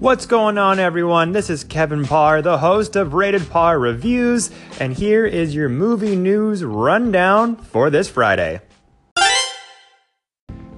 What's going on, everyone? This is Kevin Parr, the host of Rated Parr Reviews, and here is your movie news rundown for this Friday.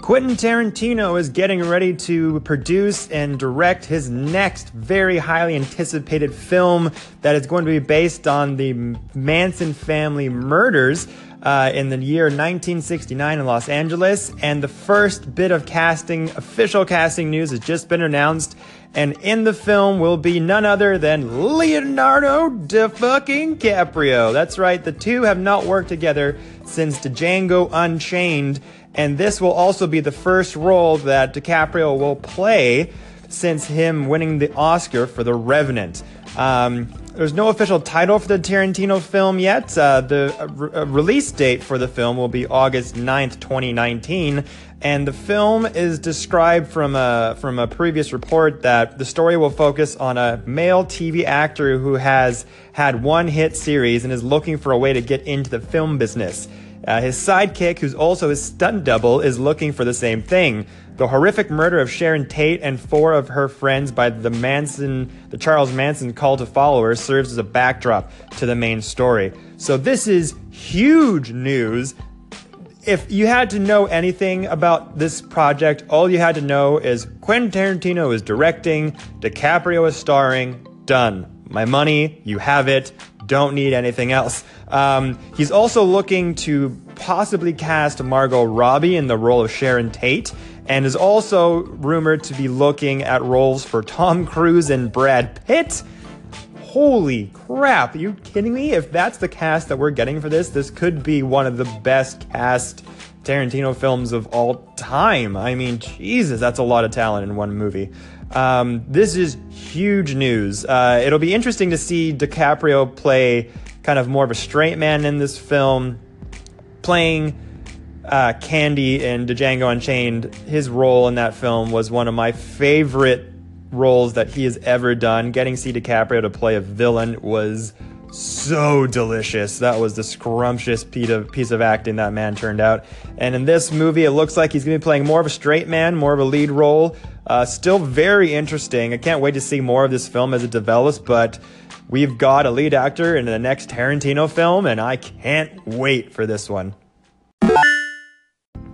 Quentin Tarantino is getting ready to produce and direct his next very highly anticipated film that is going to be based on the Manson family murders uh, in the year 1969 in Los Angeles. And the first bit of casting, official casting news, has just been announced. And in the film will be none other than Leonardo DiCaprio. That's right, the two have not worked together since Django Unchained and this will also be the first role that DiCaprio will play since him winning the Oscar for The Revenant. Um, there's no official title for the Tarantino film yet. Uh, the uh, re- uh, release date for the film will be August 9th, 2019. And the film is described from a, from a previous report that the story will focus on a male TV actor who has had one hit series and is looking for a way to get into the film business. Uh, his sidekick, who's also his stunt double, is looking for the same thing. The horrific murder of Sharon Tate and four of her friends by the Manson, the Charles Manson cult to followers serves as a backdrop to the main story. So this is huge news. If you had to know anything about this project, all you had to know is Quentin Tarantino is directing, DiCaprio is starring, done. My money, you have it. Don't need anything else. Um, he's also looking to possibly cast Margot Robbie in the role of Sharon Tate, and is also rumored to be looking at roles for Tom Cruise and Brad Pitt. Holy crap, are you kidding me? If that's the cast that we're getting for this, this could be one of the best cast Tarantino films of all time. I mean, Jesus, that's a lot of talent in one movie. Um, this is huge news. Uh, it'll be interesting to see DiCaprio play kind of more of a straight man in this film, playing uh, Candie in Django Unchained. His role in that film was one of my favorite roles that he has ever done. Getting C. DiCaprio to play a villain was so delicious. That was the scrumptious piece of, acting that man turned out. And in this movie, it looks like he's going to be playing more of a straight man, more of a lead role. Uh, still very interesting. I can't wait to see more of this film as it develops, but we've got a lead actor in the next Tarantino film, and I can't wait for this one.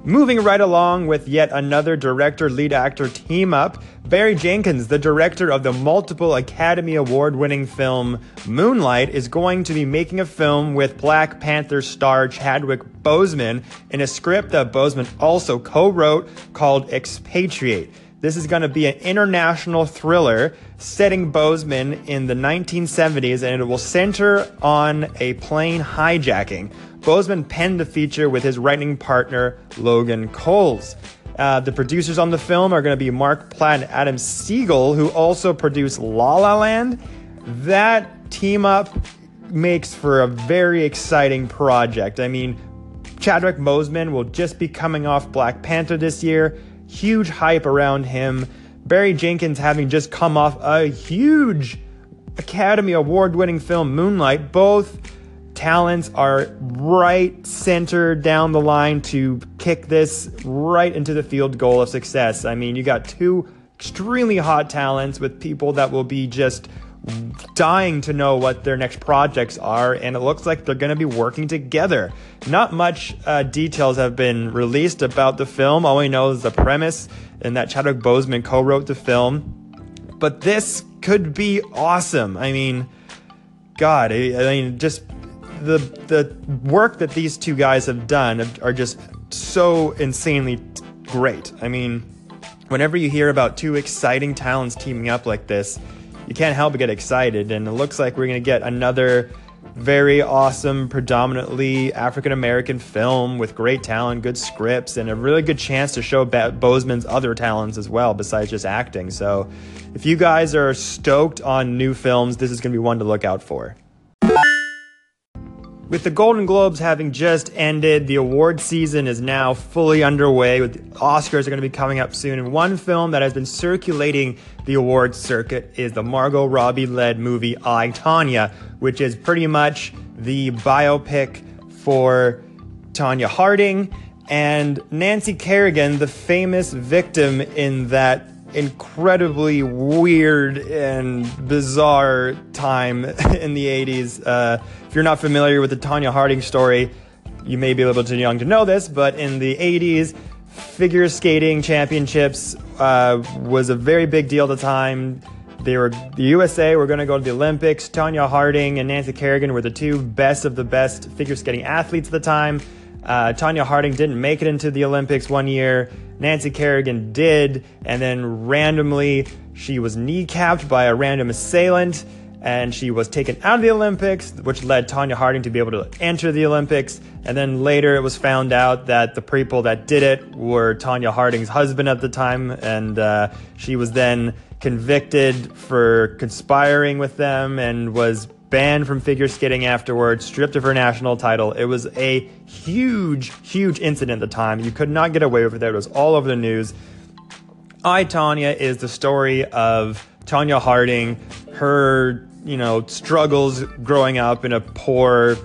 Moving right along with yet another director lead actor team up, Barry Jenkins, the director of the multiple Academy Award winning film Moonlight, is going to be making a film with Black Panther star Chadwick Boseman in a script that Boseman also co wrote called Expatriate. This is going to be an international thriller setting Boseman in the 1970s, and it will center on a plane hijacking. Boseman penned the feature with his writing partner, Logan Coles. Uh, the producers on the film are going to be Mark Platt and Adam Siegel, who also produced La La Land. That team up makes for a very exciting project. I mean, Chadwick Boseman will just be coming off Black Panther this year. Huge hype around him. Barry Jenkins having just come off a huge Academy Award winning film, Moonlight. Both talents are right center down the line to kick this right into the field goal of success. I mean, you got two extremely hot talents with people that will be just dying to know what their next projects are, and it looks like they're going to be working together. Not much uh, details have been released about the film. All we know is the premise, and that Chadwick Boseman co wrote the film. But this could be awesome. I mean, God, I, I mean, just the the work that these two guys have done are just so insanely great. I mean, whenever you hear about two exciting talents teaming up like this, you can't help but get excited. And it looks like we're gonna get another very awesome, predominantly African American film with great talent, good scripts, and a really good chance to show Boseman's other talents as well, besides just acting. So, if you guys are stoked on new films, this is going to be one to look out for. With the Golden Globes having just ended, the award season is now fully underway. With Oscars are going to be coming up soon, and one film that has been circulating the awards circuit is the Margot Robbie-led movie I Tonya, which is pretty much the biopic for Tonya Harding and Nancy Kerrigan, the famous victim in that incredibly weird and bizarre time in the 80s. Uh, if you're not familiar with the Tonya Harding story, you may be a little too young to know this, but in the 80s, figure skating championships uh, was a very big deal at the time. They were the USA were going to go to the Olympics. Tonya Harding and Nancy Kerrigan were the two best of the best figure skating athletes at the time. Uh, Tonya Harding didn't make it into the Olympics one year. Nancy Kerrigan did, and then randomly she was kneecapped by a random assailant and she was taken out of the Olympics, which led Tonya Harding to be able to enter the Olympics. And then later it was found out that the people that did it were Tonya Harding's husband at the time, and uh, she was then convicted for conspiring with them and was banned from figure skating afterwards, stripped of her national title. It was a huge, huge incident at the time. You could not get away with it. It was all over the news. I, Tonya, is the story of Tonya Harding, her, you know, struggles growing up in a poor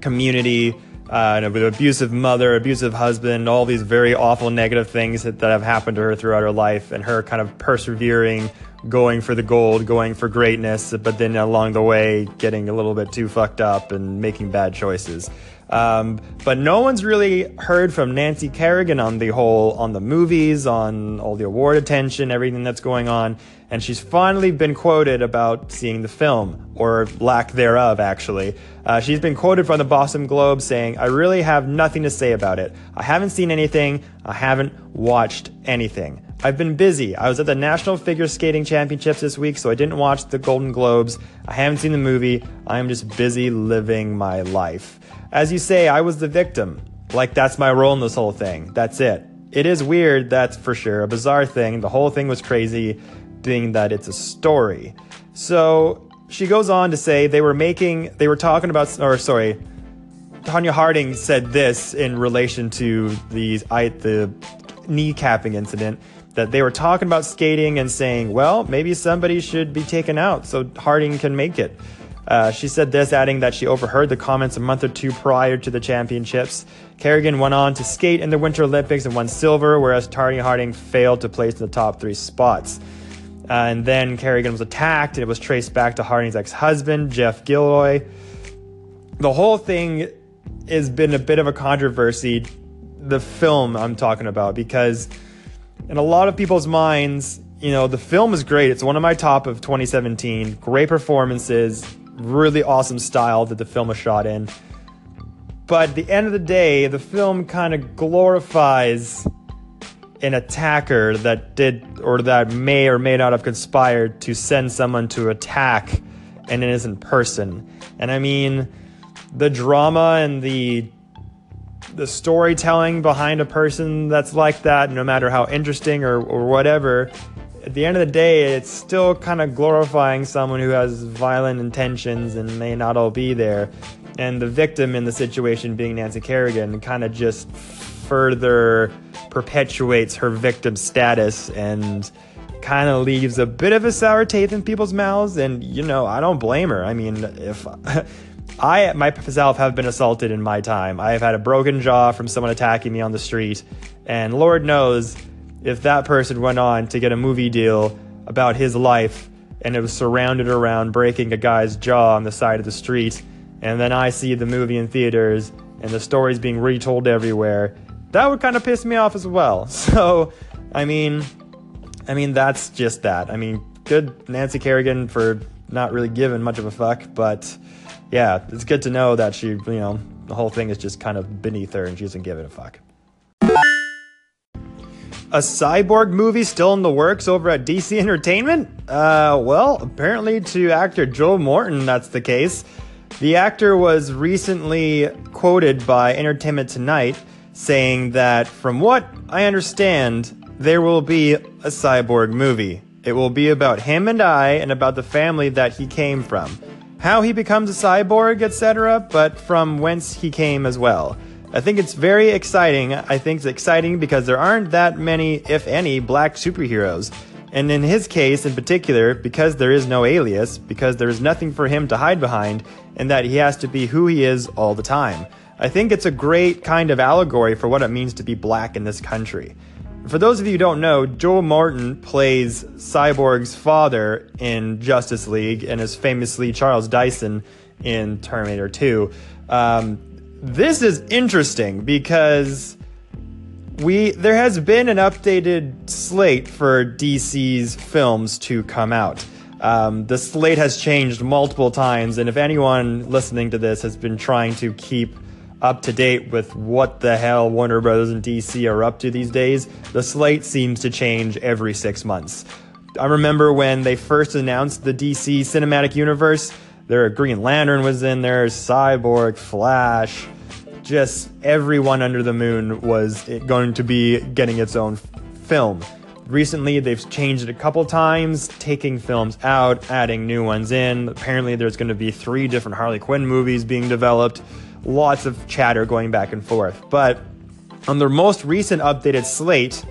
community, uh, with an abusive mother, abusive husband, all these very awful negative things that, that have happened to her throughout her life, and her kind of persevering going for the gold, going for greatness, but then along the way getting a little bit too fucked up and making bad choices. Um, but no one's really heard from Nancy Kerrigan on the whole, on the movies, on all the award attention, everything that's going on. And she's finally been quoted about seeing the film, or lack thereof, actually. Uh, she's been quoted from the Boston Globe saying, I really have nothing to say about it. I haven't seen anything. I haven't watched anything. I've been busy. I was at the National Figure Skating Championships this week, so I didn't watch the Golden Globes. I haven't seen the movie. I am just busy living my life. As you say, I was the victim. Like, that's my role in this whole thing. That's it. It is weird, that's for sure. A bizarre thing. The whole thing was crazy, being that it's a story. So she goes on to say they were making, they were talking about, or sorry, Tonya Harding said this in relation to the, I, the kneecapping incident that they were talking about skating and saying, well, maybe somebody should be taken out so Harding can make it. Uh, she said this, adding that she overheard the comments a month or two prior to the championships. Kerrigan went on to skate in the Winter Olympics and won silver, whereas Tonya Harding failed to place in the top three spots. Uh, and then Kerrigan was attacked, and it was traced back to Harding's ex husband, Jeff Gilroy. The whole thing has been a bit of a controversy, the film I'm talking about, because in a lot of people's minds, you know, the film is great. It's one of my top of 2017. Great performances, really awesome style that the film was shot in. But at the end of the day, the film kind of glorifies an attacker that did or that may or may not have conspired to send someone to attack an innocent person. And I mean, the drama and the the storytelling behind a person that's like that, no matter how interesting or, or whatever, at the end of the day, it's still kind of glorifying someone who has violent intentions and may not all be there. And the victim in the situation being Nancy Kerrigan kind of just further perpetuates her victim status and kind of leaves a bit of a sour taste in people's mouths. And, you know, I don't blame her. I mean, if. I myself have been assaulted in my time. I have had a broken jaw from someone attacking me on the street, and Lord knows if that person went on to get a movie deal about his life and it was surrounded around breaking a guy's jaw on the side of the street, and then I see the movie in theaters and the stories being retold everywhere, that would kind of piss me off as well. So, I mean, I mean that's just that. I mean, good Nancy Kerrigan for not really giving much of a fuck, but yeah, it's good to know that she, you know, the whole thing is just kind of beneath her and she doesn't give it a fuck. A cyborg movie still in the works over at DC Entertainment? Uh, well, apparently to actor Joe Morton, that's the case. The actor was recently quoted by Entertainment Tonight saying that, from what I understand, there will be a cyborg movie. It will be about him and I and about the family that he came from how he becomes a cyborg, etc., but from whence he came as well. I think it's very exciting. I think it's exciting because there aren't that many, if any, black superheroes. And in his case in particular, because there is no alias, because there is nothing for him to hide behind, and that he has to be who he is all the time. I think it's a great kind of allegory for what it means to be black in this country. For those of you who don't know, Joe Morton plays Cyborg's father in Justice League and is famously Charles Dyson in Terminator 2. Um, this is interesting because we there has been an updated slate for DC's films to come out. Um, the slate has changed multiple times, and if anyone listening to this has been trying to keep up to date with what the hell Warner Brothers and DC are up to these days, the slate seems to change every six months. I remember when they first announced the DC cinematic universe, there Green Lantern was in there, Cyborg, Flash, just everyone under the moon was going to be getting its own film. Recently, they've changed it a couple times, taking films out, adding new ones in. Apparently, there's going to be three different Harley Quinn movies being developed. Lots of chatter going back and forth. But on their most recent updated slate,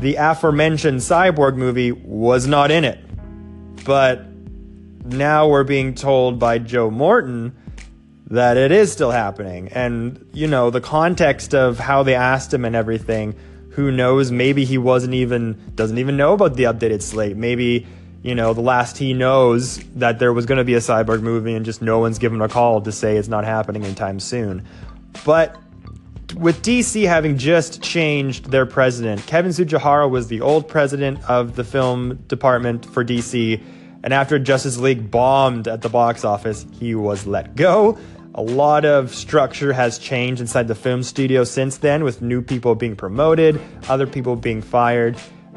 the aforementioned Cyborg movie was not in it. But now we're being told by Joe Morton that it is still happening. And, you know, the context of how they asked him and everything, who knows? Maybe he wasn't even, doesn't even know about the updated slate. Maybe, you know, the last he knows that there was going to be a Cyborg movie and just no one's given a call to say it's not happening anytime soon. But with DC having just changed their president, Kevin Tsujihara was the old president of the film department for DC. And after Justice League bombed at the box office, he was let go. A lot of structure has changed inside the film studio since then, with new people being promoted, other people being fired.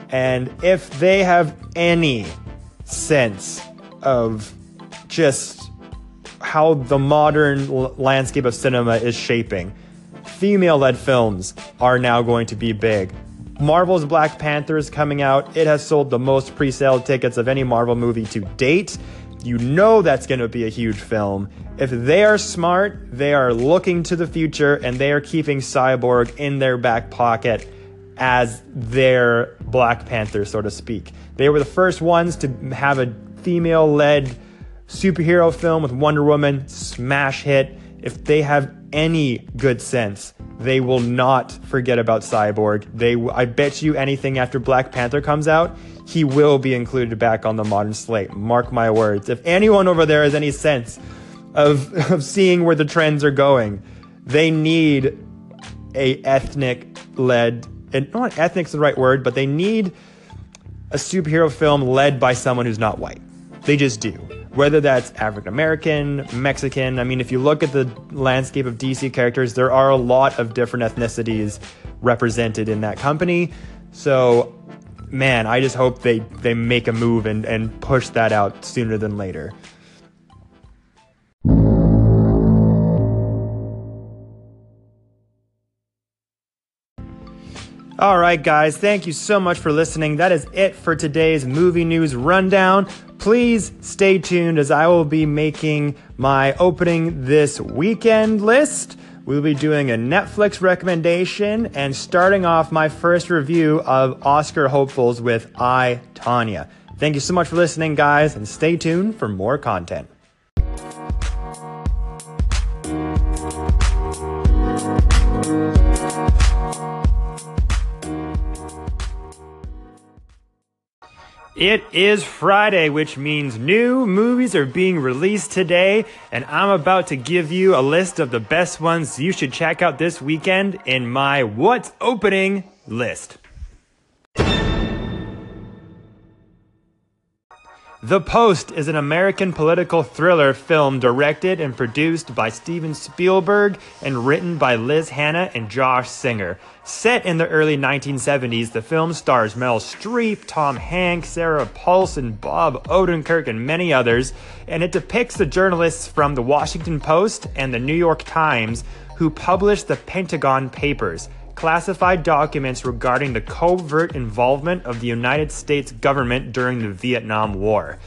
And if they have any sense of just how the modern landscape of cinema is shaping, female led films are now going to be big. Marvel's Black Panther is coming out. It has sold the most pre sale tickets of any Marvel movie to date. You know that's going to be a huge film. If they are smart, they are looking to the future and they are keeping Cyborg in their back pocket as their Black Panther, so to speak. They were the first ones to have a female led superhero film with Wonder Woman, smash hit. If they have any good sense, they will not forget about Cyborg. They, I bet you anything after Black Panther comes out, he will be included back on the modern slate. Mark my words. If anyone over there has any sense of, of seeing where the trends are going. They need a ethnic led, and not ethnic's the right word, but they need a superhero film led by someone who's not white. They just do. Whether that's African American, Mexican. I mean, if you look at the landscape of DC characters, there are a lot of different ethnicities represented in that company. So, man, I just hope they, they make a move and, and push that out sooner than later. All right, guys, thank you so much for listening. That is it for today's movie news rundown. Please stay tuned as I will be making my opening this weekend list. We'll be doing a Netflix recommendation and starting off my first review of Oscar hopefuls with I, Tonya. Thank you so much for listening, guys, and stay tuned for more content. It is Friday, which means new movies are being released today, and I'm about to give you a list of the best ones you should check out this weekend in my What's Opening list. The Post is an American political thriller film directed and produced by Steven Spielberg and written by Liz Hannah and Josh Singer. Set in the early 1970s, the film stars Mel Streep, Tom Hanks, Sarah Paulson, Bob Odenkirk, and many others, and it depicts the journalists from the Washington Post and the New York Times who published the Pentagon Papers classified documents regarding the covert involvement of the United States government during the Vietnam War.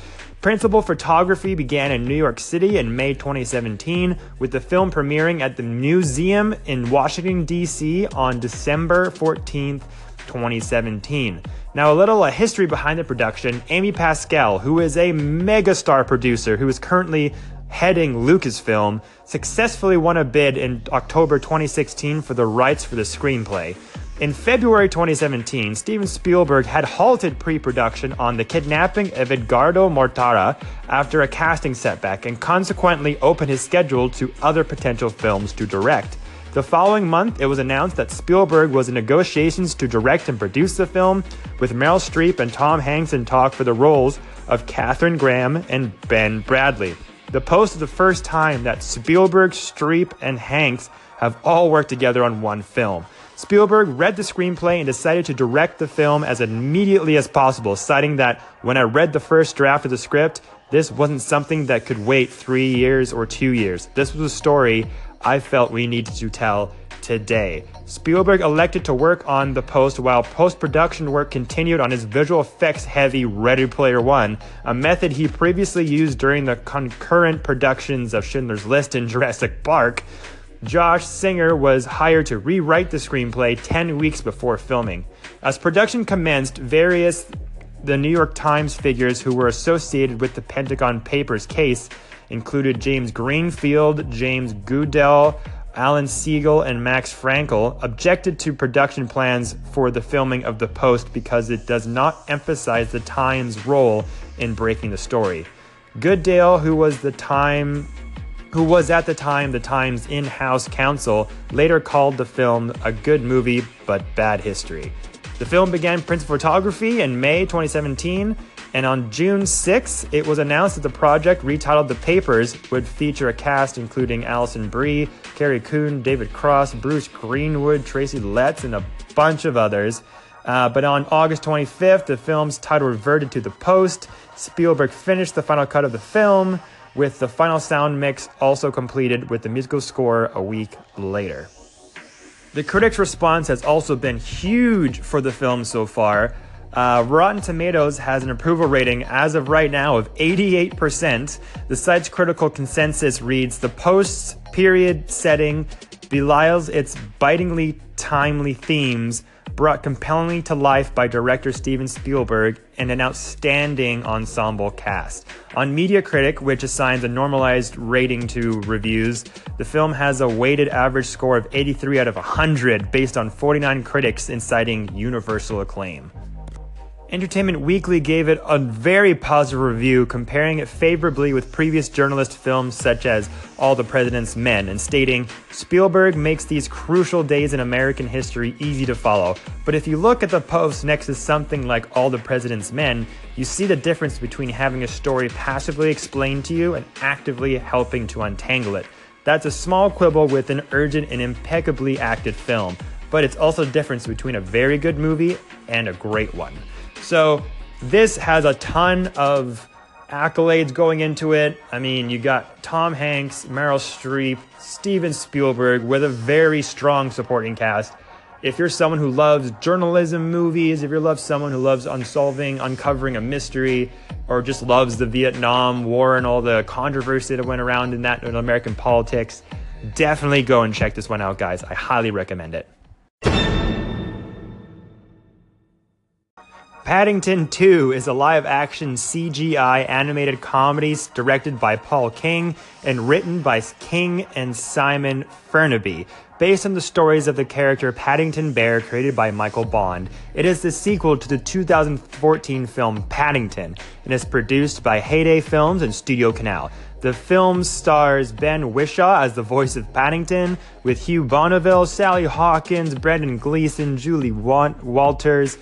Principal photography began in New York City in May 2017, with the film premiering at the Museum in Washington, D.C. on December 14, 2017. Now, a little uh, history behind the production Amy Pascal, who is a megastar producer who is currently heading Lucasfilm, successfully won a bid in October 2016 for the rights for the screenplay. In February 2017, Steven Spielberg had halted pre production on The Kidnapping of Edgardo Mortara after a casting setback and consequently opened his schedule to other potential films to direct. The following month, it was announced that Spielberg was in negotiations to direct and produce the film, with Meryl Streep and Tom Hanks in talk for the roles of Katharine Graham and Ben Bradlee. The Post is the first time that Spielberg, Streep, and Hanks have all worked together on one film. Spielberg read the screenplay and decided to direct the film as immediately as possible, citing that when I read the first draft of the script, this wasn't something that could wait three years or two years. This was a story I felt we needed to tell today. Spielberg elected to work on the post while post production work continued on his visual effects heavy Ready Player One, a method he previously used during the concurrent productions of Schindler's List and Jurassic Park. Josh Singer was hired to rewrite the screenplay 10 weeks before filming. As production commenced, various the New York Times figures who were associated with the Pentagon Papers case included James Greenfield, James Goodale, Alan Siegel, and Max Frankel objected to production plans for the filming of The Post because it does not emphasize the Times' role in breaking the story. Goodale, who was the time who was at the time the Times in house counsel, later called the film a good movie but bad history. The film began principal photography in May 2017, and on June 6th, it was announced that the project, retitled The Papers, would feature a cast including Alison Brie, Carrie Coon, David Cross, Bruce Greenwood, Tracy Letts, and a bunch of others. Uh, but on August 25th, the film's title reverted to The Post. Spielberg finished the final cut of the film with the final sound mix also completed with the musical score a week later. The critics' response has also been huge for the film so far. Uh, Rotten Tomatoes has an approval rating as of right now of 88%. The site's critical consensus reads The Post's period setting belies its bitingly timely themes brought compellingly to life by director Steven Spielberg and an outstanding ensemble cast. On Metacritic, which assigns a normalized rating to reviews, the film has a weighted average score of 83 out of 100 based on 49 critics inciting universal acclaim. Entertainment Weekly gave it a very positive review, comparing it favorably with previous journalist films such as All the President's Men, and stating Spielberg makes these crucial days in American history easy to follow. But if you look at the post next to something like All the President's Men, you see the difference between having a story passively explained to you and actively helping to untangle it. That's a small quibble with an urgent and impeccably acted film, but it's also the difference between a very good movie and a great one. So this has a ton of accolades going into it. I mean, you got Tom Hanks, Meryl Streep, Steven Spielberg with a very strong supporting cast. If you're someone who loves journalism movies, if you love someone who loves unsolving, uncovering a mystery, or just loves the Vietnam War and all the controversy that went around in that in American politics, definitely go and check this one out, guys. I highly recommend it. Paddington 2 is a live action CGI animated comedy directed by Paul King and written by King and Simon Farnaby. Based on the stories of the character Paddington Bear created by Michael Bond, it is the sequel to the 2014 film Paddington and is produced by Heyday Films and Studio Canal. The film stars Ben Whishaw as the voice of Paddington, with Hugh Bonneville, Sally Hawkins, Brendan Gleeson, Julie Walters,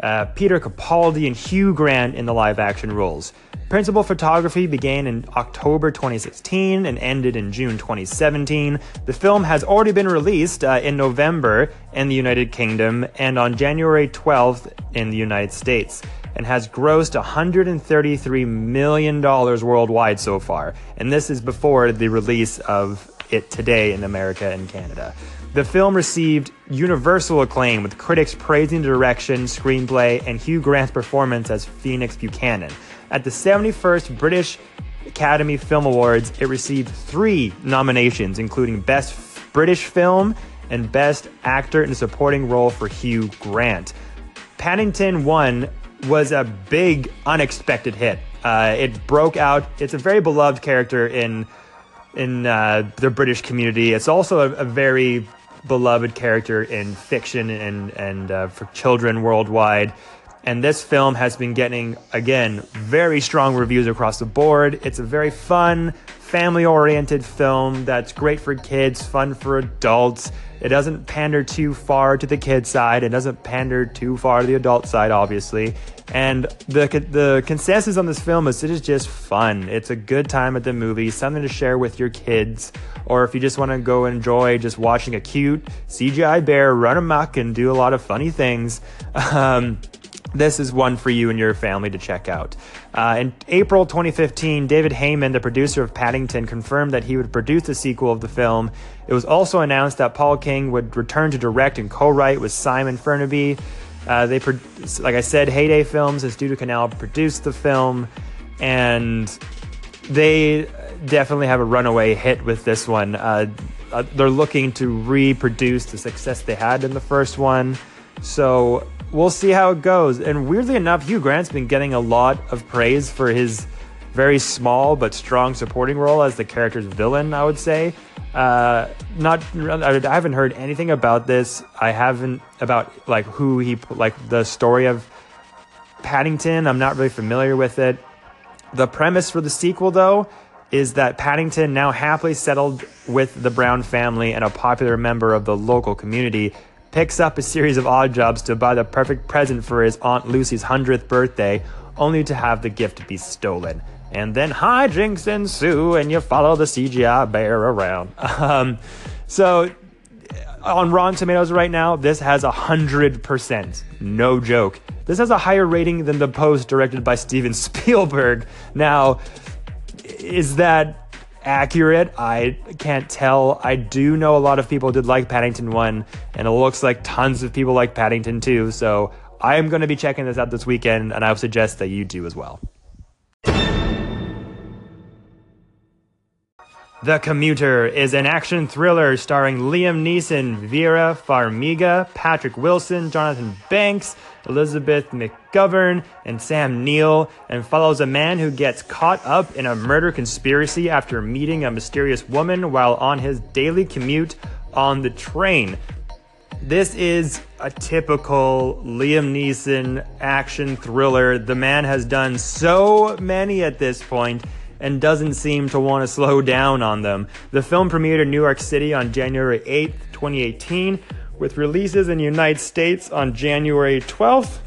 uh, Peter Capaldi and Hugh Grant in the live action roles. Principal photography began in October 2016 and ended in June 2017. The film has already been released uh, in November in the United Kingdom and on January 12th in the United States and has grossed $133 million worldwide so far. And this is before the release of it today in America and Canada. The film received universal acclaim with critics praising the direction, screenplay, and Hugh Grant's performance as Phoenix Buchanan. At the 71st British Academy Film Awards, it received three nominations, including Best British Film and Best Actor in a Supporting Role for Hugh Grant. Paddington 1 was a big, unexpected hit. Uh, it broke out. It's a very beloved character in in uh, the British community. It's also a, a very beloved character in fiction and and uh, for children worldwide. And this film has been getting again very strong reviews across the board. It's a very fun, family-oriented film that's great for kids, fun for adults. It doesn't pander too far to the kid side. It doesn't pander too far to the adult side, obviously. And the the consensus on this film is it is just fun. It's a good time at the movie, something to share with your kids, or if you just want to go enjoy just watching a cute CGI bear run amok and do a lot of funny things. Um, this is one for you and your family to check out. Uh, in April 2015, David Heyman, the producer of Paddington, confirmed that he would produce the sequel of the film. It was also announced that Paul King would return to direct and co-write with Simon Farnaby. Uh, they, like I said, Heyday Films and Studio Canal produced the film, and they definitely have a runaway hit with this one. Uh, uh they're looking to reproduce the success they had in the first one, so we'll see how it goes. And weirdly enough, Hugh Grant's been getting a lot of praise for his very small but strong supporting role as the character's villain, I would say. Uh, not, I haven't heard anything about this. I haven't about like who he like the story of Paddington. I'm not really familiar with it. The premise for the sequel, though, is that Paddington, now happily settled with the Brown family and a popular member of the local community, picks up a series of odd jobs to buy the perfect present for his Aunt Lucy's 100th birthday, only to have the gift be stolen. And then hijinks ensue, and you follow the CGI bear around. Um, so, on Rotten Tomatoes right now, this has 100%. No joke. This has a higher rating than The Post, directed by Steven Spielberg. Now, is that accurate. I can't tell. I do know a lot of people did like Paddington 1, and it looks like tons of people like Paddington 2. So I am going to be checking this out this weekend, and I would suggest that you do as well. The Commuter is an action thriller starring Liam Neeson, Vera Farmiga, Patrick Wilson, Jonathan Banks, Elizabeth McGovern, and Sam Neill, and follows a man who gets caught up in a murder conspiracy after meeting a mysterious woman while on his daily commute on the train. This is a typical Liam Neeson action thriller. The man has done so many at this point and doesn't seem to want to slow down on them. The film premiered in New York City on January 8th, 2018, with releases in the United States on January 12th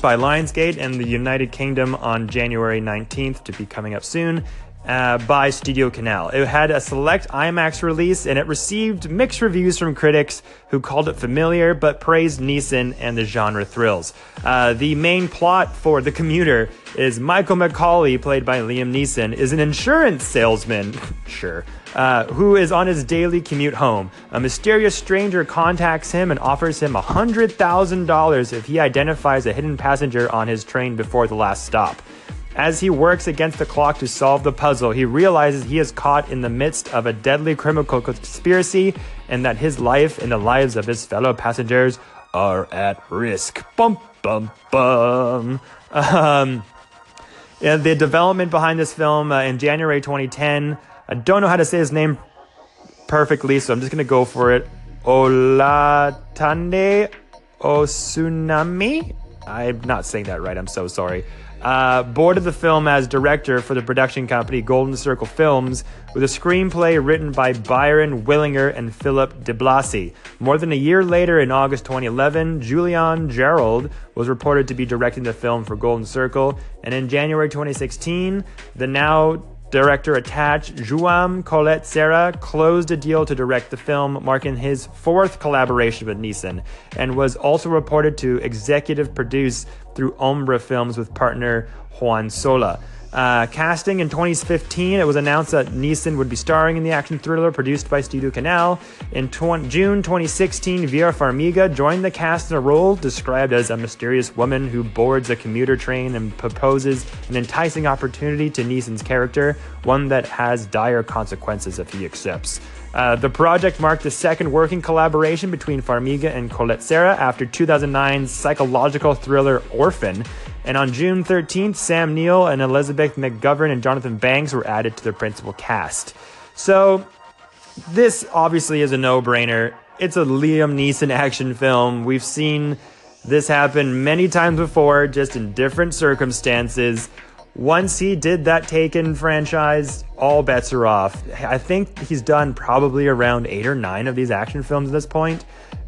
by Lionsgate and the United Kingdom on January 19th to be coming up soon, uh, by Studio Canal. It had a select IMAX release and it received mixed reviews from critics who called it familiar but praised Neeson and the genre thrills. Uh, the main plot for The Commuter is Michael McCauley, played by Liam Neeson, is an insurance salesman, sure, uh, who is on his daily commute home. A mysterious stranger contacts him and offers him $100,000 if he identifies a hidden passenger on his train before the last stop. As he works against the clock to solve the puzzle, he realizes he is caught in the midst of a deadly criminal conspiracy and that his life and the lives of his fellow passengers are at risk. Bum, bum, bum. Um, and the development behind this film uh, in January 2010, I don't know how to say his name perfectly, so I'm just going to go for it. Olatande Osunami? I'm not saying that right, I'm so sorry uh, boarded the film as director for the production company Golden Circle Films with a screenplay written by Byron Willinger and Philip de Blasi. More than a year later, in August 2011, Julian Jarrold was reported to be directing the film for Golden Circle, and in January 2016, the now Director attached Jaume Collet-Serra closed a deal to direct the film, marking his fourth collaboration with Neeson, and was also reported to executive produce through Ombra Films with partner Juan Sola. Uh, casting in 2015, it was announced that Neeson would be starring in the action thriller produced by Studio Canal. In tw- June 2016, Vera Farmiga joined the cast in a role described as a mysterious woman who boards a commuter train and proposes an enticing opportunity to Neeson's character, one that has dire consequences if he accepts. Uh, the project marked the second working collaboration between Farmiga and Collet Serra after 2009's psychological thriller Orphan. And on June 13th, Sam Neill and Elizabeth McGovern and Jonathan Banks were added to the principal cast. So, this obviously is a no brainer. It's a Liam Neeson action film. We've seen this happen many times before, just in different circumstances. Once he did that Taken franchise, all bets are off. I think he's done probably around eight or nine of these action films at this point.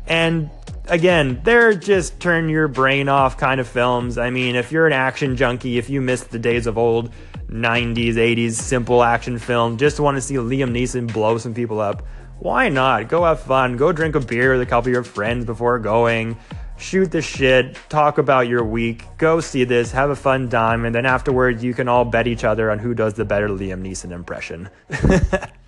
And again, they're just turn your brain off kind of films. I mean, if you're an action junkie, if you missed the days of old 90s, 80s simple action film, just want to see Liam Neeson blow some people up, why not? Go have fun. Go drink a beer with a couple of your friends before going. Shoot the shit, talk about your week, go see this, have a fun time, and then afterwards you can all bet each other on who does the better Liam Neeson impression.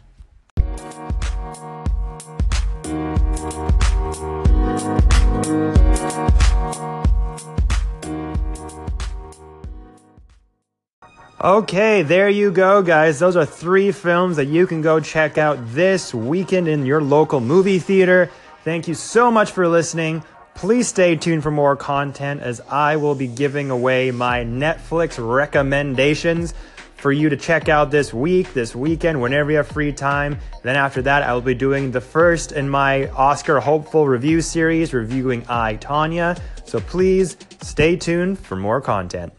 Okay, there you go, guys. Those are three films that you can go check out this weekend in your local movie theater. Thank you so much for listening. Please stay tuned for more content as I will be giving away my Netflix recommendations for you to check out this week, this weekend, whenever you have free time. Then after that, I will be doing the first in my Oscar hopeful review series, reviewing I, Tonya. So please stay tuned for more content.